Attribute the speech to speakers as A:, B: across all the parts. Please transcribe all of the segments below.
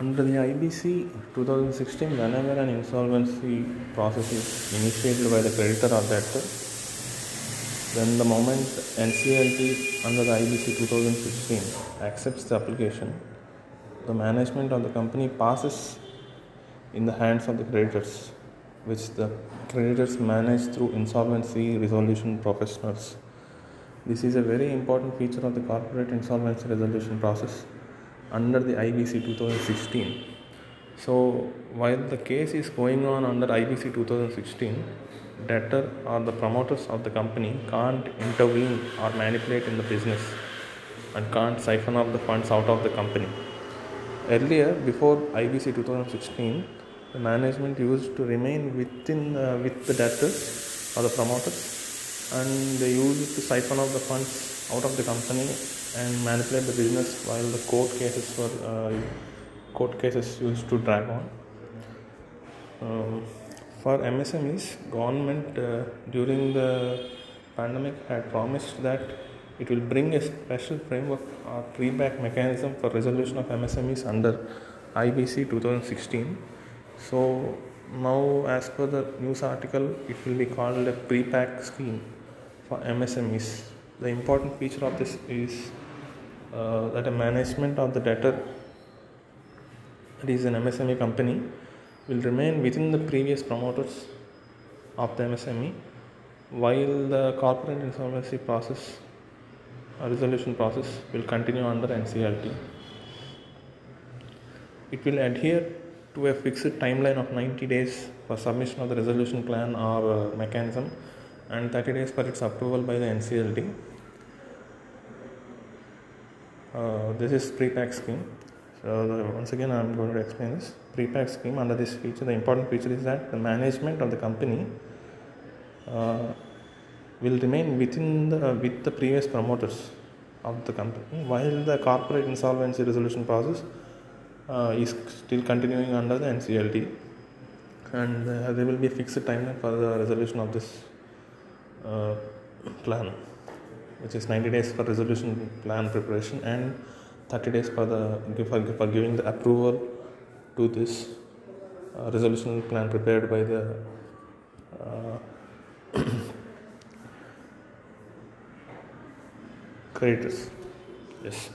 A: Under the IBC 2016, whenever an insolvency process is initiated by the creditor or debtor, then the moment NCLT under the IBC 2016 accepts the application, the management of the company passes in the hands of the creditors, which the creditors manage through insolvency resolution professionals. This is a very important feature of the corporate insolvency resolution process under the IBC 2016. So, while the case is going on under IBC 2016, debtor or the promoters of the company can't intervene or manipulate in the business and can't siphon off the funds out of the company. Earlier, before IBC 2016, the management used to remain within uh, with the debtors or the promoters, and they used to siphon off the funds out of the company and manipulate the business while the court cases were uh, court cases used to drag on. Um, for MSMEs, government uh, during the pandemic had promised that it will bring a special framework or pre-pack mechanism for resolution of MSMEs under IBC 2016. So now, as per the news article, it will be called a pre-pack scheme for MSMEs. The important feature of this is uh, that a management of the debtor, that is an MSME company, will remain within the previous promoters of the MSME, while the corporate insolvency process or resolution process will continue under NCLT. It will adhere to a fixed timeline of 90 days for submission of the resolution plan or uh, mechanism and 30 days for its approval by the NCLT. Uh, this is pre-pack scheme. So the, once again, I am going to explain this pre-pack scheme. Under this feature, the important feature is that the management of the company uh, will remain within the with the previous promoters of the company, while the corporate insolvency resolution process uh, is still continuing under the NCLT, and uh, there will be a fixed timeline for the resolution of this uh, plan which is 90 days for resolution plan preparation and 30 days for the for, for giving the approval to this uh, resolution plan prepared by the uh, creditors. Yes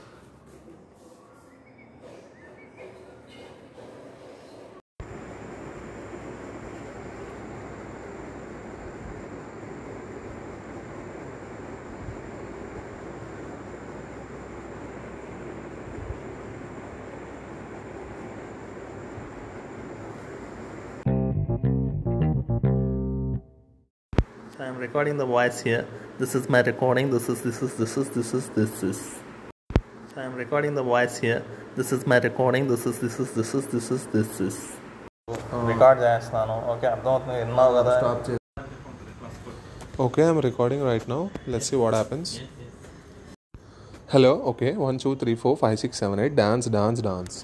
B: So I'm recording the voice here. This is my recording. This is this is this is this is this is. So I'm recording the voice here. This is my recording. This is this is this is this is this is.
A: Record, చేస్తున్నాను okay అర్థమవుతుంది విన్నావు కదా
C: stop చే okay I'm recording right now let's see what happens hello okay one two three four five six seven eight dance dance